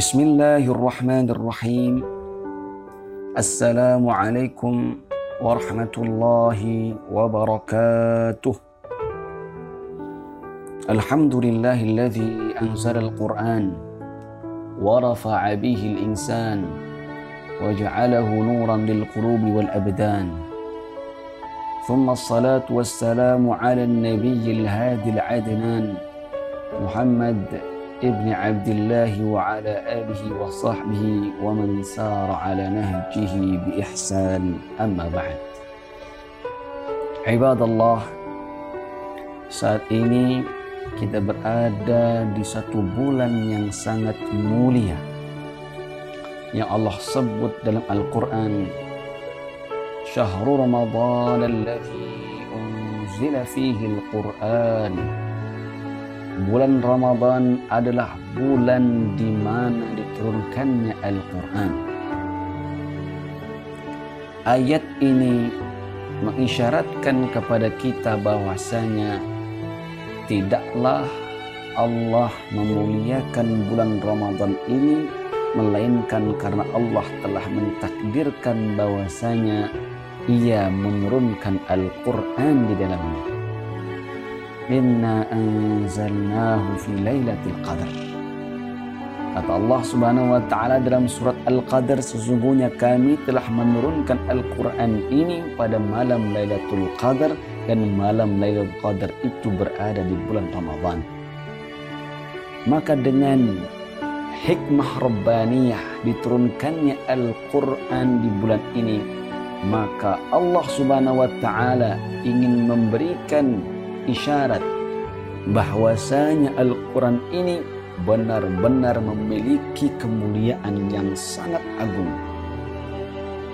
بسم الله الرحمن الرحيم السلام عليكم ورحمة الله وبركاته الحمد لله الذي أنزل القرآن ورفع به الإنسان وجعله نورا للقلوب والأبدان ثم الصلاة والسلام على النبي الهادي العدنان محمد ابن عبد الله وعلى آله وصحبه ومن سار على نهجه بإحسان أما بعد عباد الله saat ini kita berada di satu bulan yang sangat mulia yang Allah sebut dalam Al-Quran Syahrul Ramadan alladhi unzila fihi Al-Quran bulan Ramadan adalah bulan di mana diturunkannya Al-Quran. Ayat ini mengisyaratkan kepada kita bahwasanya tidaklah Allah memuliakan bulan Ramadan ini melainkan karena Allah telah mentakdirkan bahwasanya ia menurunkan Al-Quran di dalamnya. Inna anzalnahu fi lailatul qadar. Kata Allah Subhanahu wa taala dalam surat Al-Qadar sesungguhnya kami telah menurunkan Al-Qur'an ini pada malam Lailatul Qadar dan malam Lailatul Qadar itu berada di bulan Ramadan. Maka dengan hikmah rabbaniyah diturunkannya Al-Quran di bulan ini maka Allah subhanahu wa ta'ala ingin memberikan isyarat bahwasanya Al-Quran ini benar-benar memiliki kemuliaan yang sangat agung.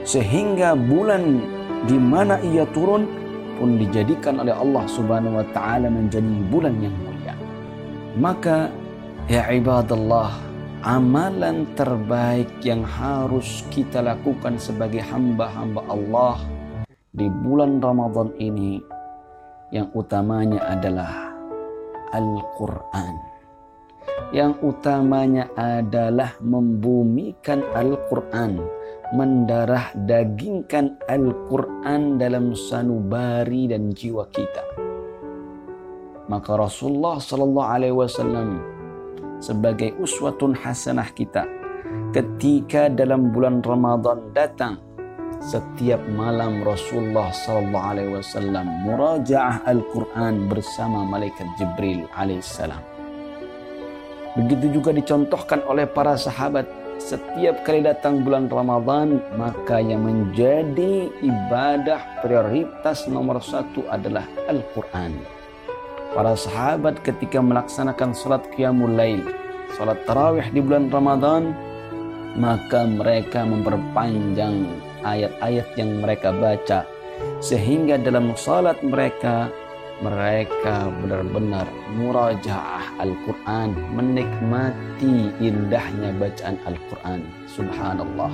Sehingga bulan di mana ia turun pun dijadikan oleh Allah Subhanahu wa taala menjadi bulan yang mulia. Maka ya ibadallah, amalan terbaik yang harus kita lakukan sebagai hamba-hamba Allah di bulan Ramadan ini yang utamanya adalah Al-Quran. Yang utamanya adalah membumikan Al-Quran, mendarah dagingkan Al-Quran dalam sanubari dan jiwa kita. Maka Rasulullah Sallallahu Alaihi Wasallam sebagai uswatun hasanah kita ketika dalam bulan Ramadan datang setiap malam Rasulullah sallallahu alaihi wasallam murajaah Al-Qur'an bersama malaikat Jibril alaihissalam. Begitu juga dicontohkan oleh para sahabat setiap kali datang bulan Ramadan maka yang menjadi ibadah prioritas nomor satu adalah Al-Quran. Para sahabat ketika melaksanakan salat qiyamul lail, salat tarawih di bulan Ramadan, maka mereka memperpanjang ayat-ayat yang mereka baca sehingga dalam salat mereka mereka benar-benar murajaah Al-Quran menikmati indahnya bacaan Al-Quran. Subhanallah.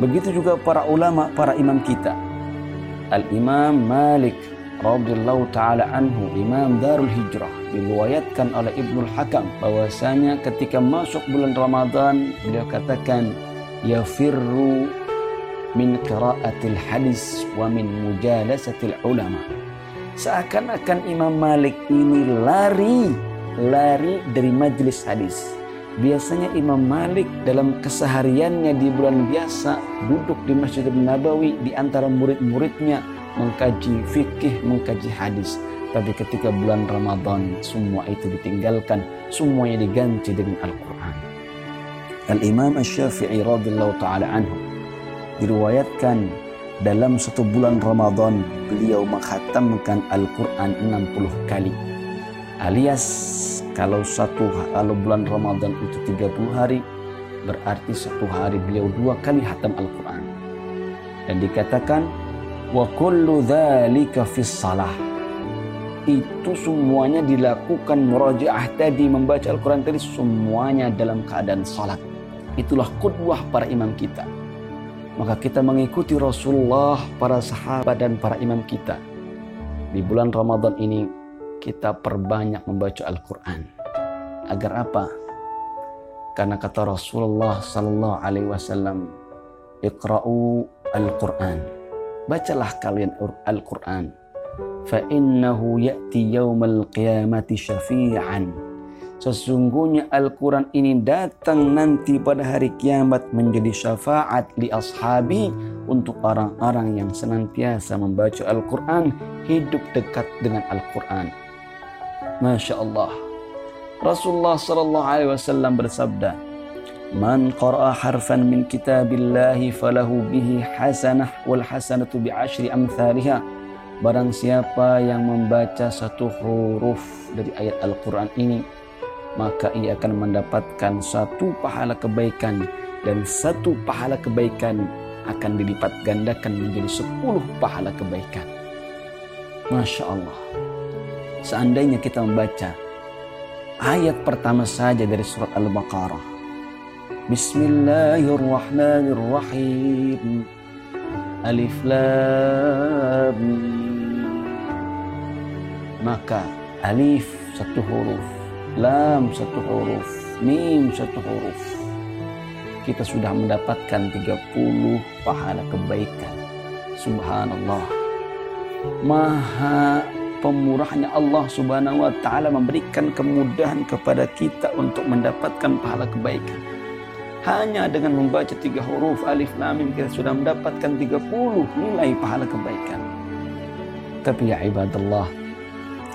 Begitu juga para ulama para imam kita. Al-Imam Malik radhiyallahu taala anhu Imam Darul Hijrah diriwayatkan oleh Ibnul Hakam bahwasanya ketika masuk bulan Ramadan beliau katakan yafirru min qiraatil hadis wa min mujalasatil ulama. Seakan-akan Imam Malik ini lari, lari dari majelis hadis. Biasanya Imam Malik dalam kesehariannya di bulan biasa duduk di Masjid Nabawi di antara murid-muridnya mengkaji fikih, mengkaji hadis. Tapi ketika bulan Ramadan semua itu ditinggalkan, semuanya diganti dengan Al-Quran. Al-Imam Asy-Syafi'i radhiyallahu taala anhu diriwayatkan dalam satu bulan Ramadan beliau menghatamkan Al-Quran 60 kali. Alias kalau satu kalau bulan Ramadan itu 30 hari berarti satu hari beliau dua kali hatam Al-Quran. Dan dikatakan wa kullu dzalika fis salah. Itu semuanya dilakukan murajaah tadi membaca Al-Quran tadi semuanya dalam keadaan salat. Itulah kudwah para imam kita maka kita mengikuti Rasulullah, para sahabat dan para imam kita. Di bulan Ramadan ini kita perbanyak membaca Al-Quran. Agar apa? Karena kata Rasulullah sallallahu alaihi wasallam, "Iqra'u al-Qur'an." Bacalah kalian Al-Qur'an. Fa innahu ya'ti yaumal qiyamati syafi'an. Sesungguhnya Al-Quran ini datang nanti pada hari kiamat menjadi syafaat li ashabi untuk orang-orang yang senantiasa membaca Al-Quran, hidup dekat dengan Al-Quran. Masya Allah. Rasulullah Sallallahu Alaihi Wasallam bersabda, Man qara'a harfan min kitabillahi falahu bihi hasanah wal hasanatu bi ashri amthaliha. Barang siapa yang membaca satu huruf dari ayat Al-Quran ini, maka ia akan mendapatkan satu pahala kebaikan dan satu pahala kebaikan akan dilipat gandakan menjadi sepuluh pahala kebaikan. Masya Allah. Seandainya kita membaca ayat pertama saja dari surat Al-Baqarah. Bismillahirrahmanirrahim. Alif Lam Maka alif satu huruf, lam satu huruf, mim satu huruf kita sudah mendapatkan 30 pahala kebaikan. Subhanallah. Maha pemurahnya Allah Subhanahu wa taala memberikan kemudahan kepada kita untuk mendapatkan pahala kebaikan. Hanya dengan membaca tiga huruf alif lam mim kita sudah mendapatkan 30 nilai pahala kebaikan. Tapi ya ibadallah,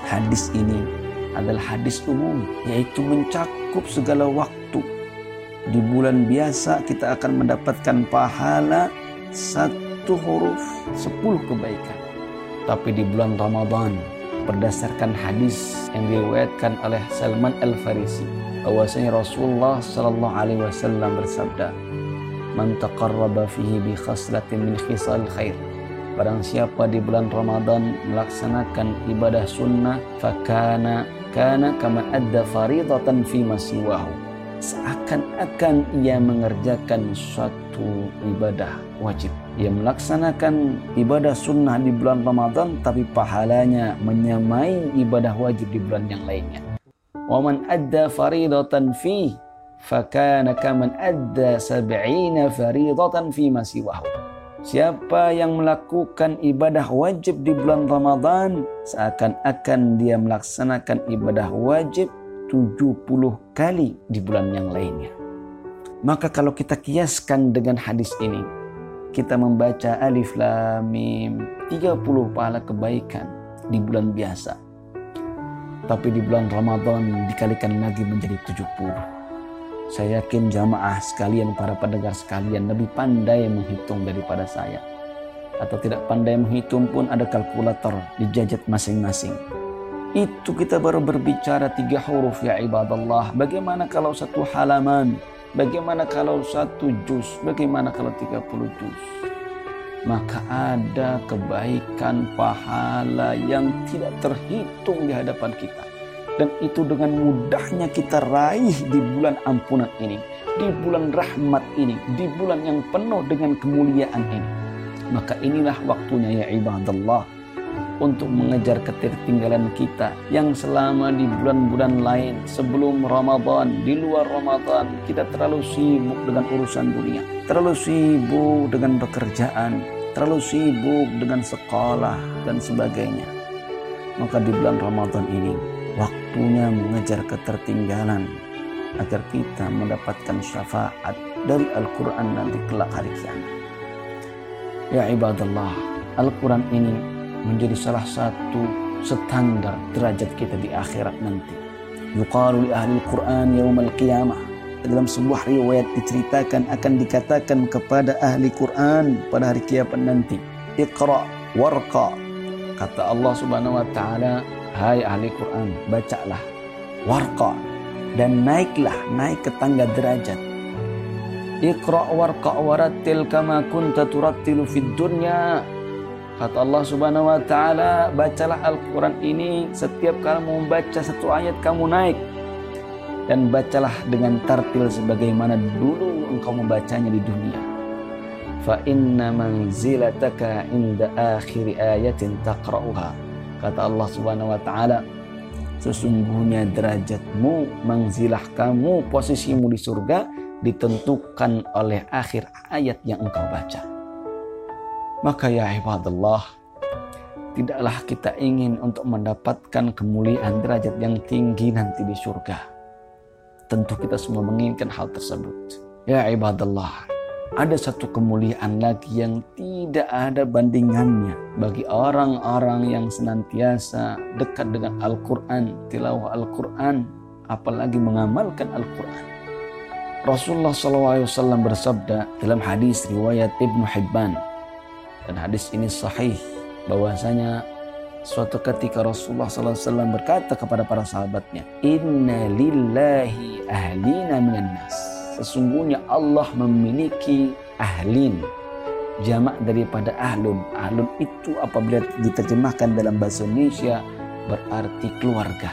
hadis ini adalah hadis umum yaitu mencakup segala waktu di bulan biasa kita akan mendapatkan pahala satu huruf sepuluh kebaikan. Tapi di bulan Ramadan berdasarkan hadis yang diriwayatkan oleh Salman Al Farisi bahwasanya Rasulullah Shallallahu Alaihi Wasallam bersabda, "Man taqarraba fihi bi khaslatin min khisal khair." Barang siapa di bulan Ramadan melaksanakan ibadah sunnah, fakana kana kama adda faridatan fi masiwahu seakan-akan ia mengerjakan suatu ibadah wajib. Ia melaksanakan ibadah sunnah di bulan Ramadan tapi pahalanya menyamai ibadah wajib di bulan yang lainnya. Waman adda faridatan fi fakana kaman adda sab'ina faridatan fi masiwahu. Siapa yang melakukan ibadah wajib di bulan Ramadan seakan-akan dia melaksanakan ibadah wajib 70 kali di bulan yang lainnya. Maka kalau kita kiaskan dengan hadis ini, kita membaca alif lam mim 30 pahala kebaikan di bulan biasa. Tapi di bulan Ramadan dikalikan lagi menjadi 70. Saya yakin jamaah sekalian, para pendengar sekalian lebih pandai menghitung daripada saya. Atau tidak pandai menghitung pun ada kalkulator di jajet masing-masing itu kita baru berbicara tiga huruf ya ibadallah. Bagaimana kalau satu halaman? Bagaimana kalau satu juz? Bagaimana kalau tiga puluh juz? Maka ada kebaikan pahala yang tidak terhitung di hadapan kita. Dan itu dengan mudahnya kita raih di bulan ampunan ini. Di bulan rahmat ini. Di bulan yang penuh dengan kemuliaan ini. Maka inilah waktunya ya ibadallah untuk mengejar ketertinggalan kita yang selama di bulan-bulan lain sebelum Ramadan, di luar Ramadan kita terlalu sibuk dengan urusan dunia, terlalu sibuk dengan pekerjaan, terlalu sibuk dengan sekolah dan sebagainya. Maka di bulan Ramadan ini waktunya mengejar ketertinggalan agar kita mendapatkan syafaat dari Al-Quran nanti kelak hari kiamat. Ya ibadallah, Al-Quran ini menjadi salah satu standar derajat kita di akhirat nanti. Yuqalu li ahli Al-Quran yawmal qiyamah. Dalam sebuah riwayat diceritakan akan dikatakan kepada ahli Quran pada hari kiamat nanti. Iqra warqa. Kata Allah subhanahu wa ta'ala. Hai ahli Quran, bacalah. Warqa. Dan naiklah, naik ke tangga derajat. Iqra warqa warattil kama kunta turattilu fid dunya Kata Allah Subhanahu wa taala, bacalah Al-Qur'an ini setiap kamu membaca satu ayat kamu naik dan bacalah dengan tartil sebagaimana dulu engkau membacanya di dunia. Fa inna manzilataka inda akhir ayatin taqra'uha. Kata Allah Subhanahu wa taala, Sesungguhnya derajatmu, mengzilah kamu, posisimu di surga ditentukan oleh akhir ayat yang engkau baca. Maka ya ibadallah, tidaklah kita ingin untuk mendapatkan kemuliaan derajat yang tinggi nanti di surga. Tentu kita semua menginginkan hal tersebut. Ya ibadallah, ada satu kemuliaan lagi yang tidak ada bandingannya bagi orang-orang yang senantiasa dekat dengan Al-Quran, tilawah Al-Quran, apalagi mengamalkan Al-Quran. Rasulullah SAW bersabda dalam hadis riwayat Ibnu Hibban dan hadis ini sahih bahwasanya suatu ketika Rasulullah SAW berkata kepada para sahabatnya, Inna lillahi ahlina minan nas sesungguhnya Allah memiliki ahlin jamak daripada ahlun. Ahlun itu apabila diterjemahkan dalam bahasa Indonesia berarti keluarga.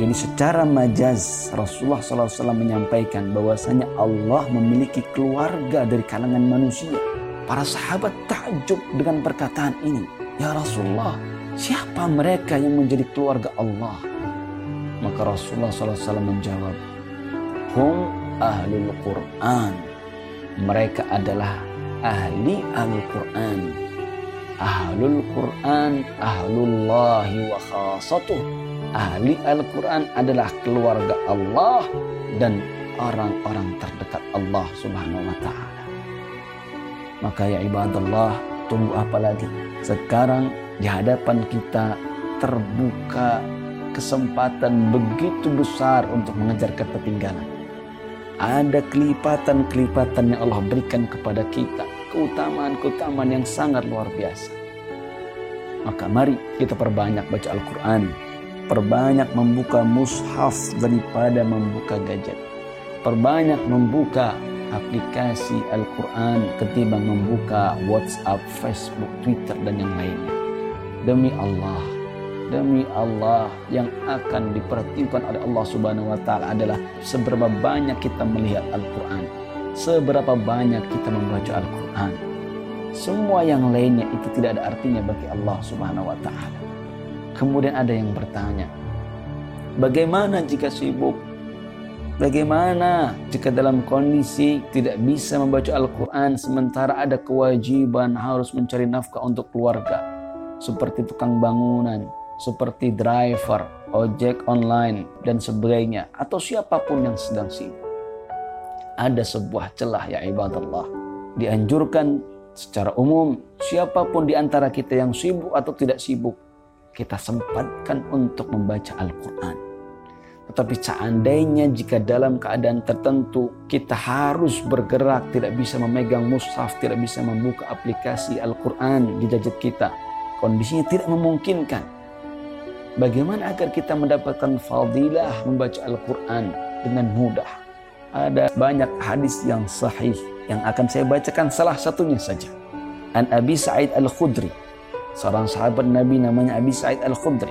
Jadi secara majaz Rasulullah SAW menyampaikan bahwasanya Allah memiliki keluarga dari kalangan manusia. Para sahabat takjub dengan perkataan ini. Ya Rasulullah siapa mereka yang menjadi keluarga Allah? Maka Rasulullah SAW menjawab hum ahlul Quran. Mereka adalah ahli Al-Quran. Ahlul Quran, ahlullahi wa khasatuh. Ahli Al-Quran adalah keluarga Allah dan orang-orang terdekat Allah subhanahu wa ta'ala. Maka ya ibadallah, tunggu apa lagi? Sekarang di hadapan kita terbuka kesempatan begitu besar untuk mengejar ketertinggalan ada kelipatan-kelipatan yang Allah berikan kepada kita. Keutamaan-keutamaan yang sangat luar biasa. Maka mari kita perbanyak baca Al-Quran. Perbanyak membuka mushaf daripada membuka gadget. Perbanyak membuka aplikasi Al-Quran ketimbang membuka WhatsApp, Facebook, Twitter, dan yang lainnya. Demi Allah, demi Allah yang akan diperhatikan oleh Allah Subhanahu wa taala adalah seberapa banyak kita melihat Al-Qur'an, seberapa banyak kita membaca Al-Qur'an. Semua yang lainnya itu tidak ada artinya bagi Allah Subhanahu wa taala. Kemudian ada yang bertanya, bagaimana jika sibuk? Bagaimana jika dalam kondisi tidak bisa membaca Al-Quran sementara ada kewajiban harus mencari nafkah untuk keluarga seperti tukang bangunan, seperti driver, ojek online, dan sebagainya, atau siapa pun yang sedang sibuk. Ada sebuah celah ya ibadallah. Dianjurkan secara umum, siapa pun di antara kita yang sibuk atau tidak sibuk, kita sempatkan untuk membaca Al-Quran. Tetapi seandainya jika dalam keadaan tertentu kita harus bergerak, tidak bisa memegang mushaf, tidak bisa membuka aplikasi Al-Quran di gadget kita, kondisinya tidak memungkinkan, Bagaimana agar kita mendapatkan fadilah membaca Al-Quran dengan mudah? Ada banyak hadis yang sahih yang akan saya bacakan salah satunya saja. An Abi Sa'id Al-Khudri. Seorang sahabat Nabi namanya Abi Sa'id Al-Khudri.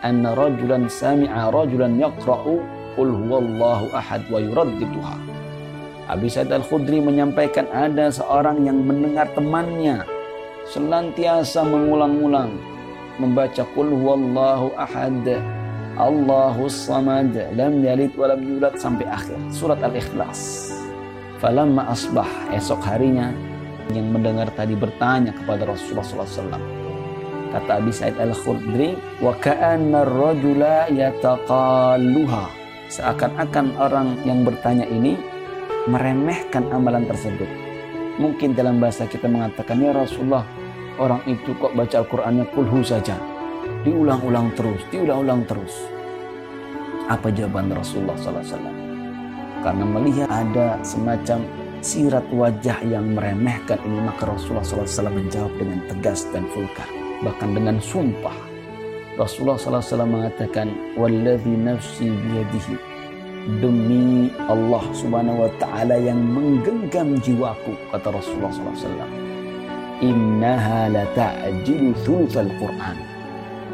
Anna rajulan sami'a rajulan yaqra'u Qul huwallahu ahad wa yuraddituha. Abi Sa'id Al-Khudri menyampaikan ada seorang yang mendengar temannya senantiasa mengulang-ulang membaca qul huwallahu ahad Allahu samad. Lam yalid wa lam yulad sampai akhir. Surat al-ikhlas. Falamma asbah esok harinya yang mendengar tadi bertanya kepada Rasulullah SAW kata Abi Sa'id al-Khudri wa ka'anna rajula yataqalluha. Seakan-akan orang yang bertanya ini meremehkan amalan tersebut. Mungkin dalam bahasa kita mengatakan ya Rasulullah orang itu kok baca Al-Qur'annya kulhu saja. Diulang-ulang terus, diulang-ulang terus. Apa jawaban Rasulullah SAW? Karena melihat ada semacam sirat wajah yang meremehkan ini maka Rasulullah SAW menjawab dengan tegas dan vulgar bahkan dengan sumpah Rasulullah SAW mengatakan walladhi nafsi biyadihi demi Allah subhanahu wa ta'ala yang menggenggam jiwaku kata Rasulullah SAW innaha la ta'jilu thulutsal Qur'an.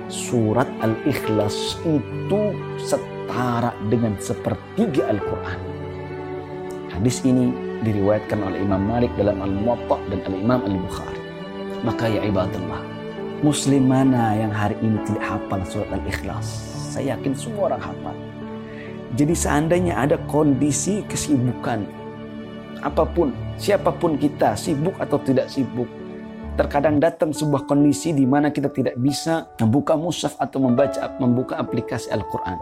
Surat Al-Ikhlas itu setara dengan sepertiga Al-Quran. Hadis ini diriwayatkan oleh Imam Malik dalam Al-Muwatta dan Al-Imam Al-Bukhari. Maka ya ibadallah, muslim mana yang hari ini tidak hafal surat Al-Ikhlas? Saya yakin semua orang hafal. Jadi seandainya ada kondisi kesibukan, apa pun, siapa pun kita, sibuk atau tidak sibuk, terkadang datang sebuah kondisi di mana kita tidak bisa membuka mushaf atau membaca membuka aplikasi Al-Qur'an.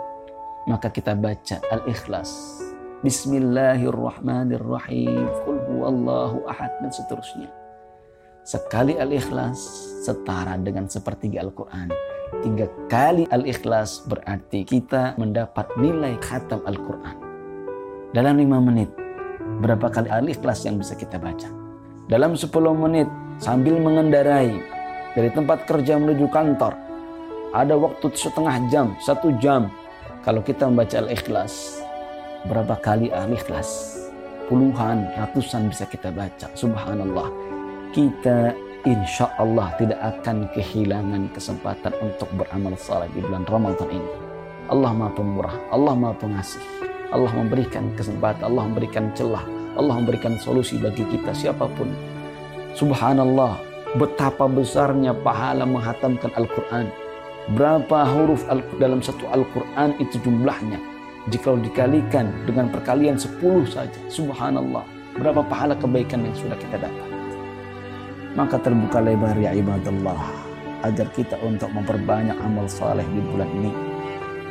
Maka kita baca Al-Ikhlas. Bismillahirrahmanirrahim. Qul huwallahu ahad dan seterusnya. Sekali Al-Ikhlas setara dengan sepertiga Al-Quran Tiga kali al-ikhlas berarti kita mendapat nilai khatam Al-Quran. Dalam lima menit, berapa kali al-ikhlas yang bisa kita baca? Dalam sepuluh menit, sambil mengendarai dari tempat kerja menuju kantor, ada waktu setengah jam, satu jam. Kalau kita membaca al-ikhlas, berapa kali al-ikhlas? Puluhan, ratusan bisa kita baca. Subhanallah. Kita insya Allah tidak akan kehilangan kesempatan untuk beramal saleh di bulan Ramadan ini. Allah Maha Pemurah, Allah Maha Pengasih. Allah memberikan kesempatan, Allah memberikan celah, Allah memberikan solusi bagi kita siapa pun. Subhanallah, betapa besarnya pahala menghatamkan Al-Quran. Berapa huruf al dalam satu Al-Quran itu jumlahnya. Jika dikalikan dengan perkalian 10 saja, subhanallah, berapa pahala kebaikan yang sudah kita dapat maka terbuka lebar ya ibadallah agar kita untuk memperbanyak amal saleh di bulan ini.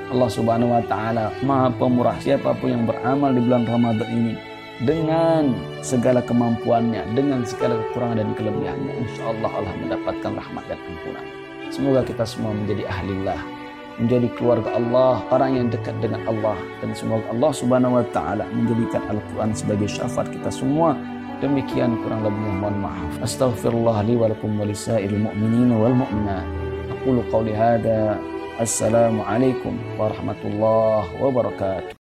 Allah Subhanahu wa taala Maha Pemurah siapa pun yang beramal di bulan Ramadan ini dengan segala kemampuannya, dengan segala kekurangan dan kelebihannya, insya Allah Allah mendapatkan rahmat dan ampunan. Semoga kita semua menjadi ahlilah, menjadi keluarga Allah, orang yang dekat dengan Allah, dan semoga Allah Subhanahu wa taala menjadikan Al-Quran sebagai syafaat kita semua Demikian kurang lebihnya mohon maaf. Astaghfirullah li wa lakum wa lisairil mu'minin wal mu'minat. Aqulu qawli. Assalamualaikum warahmatullahi wabarakatuh.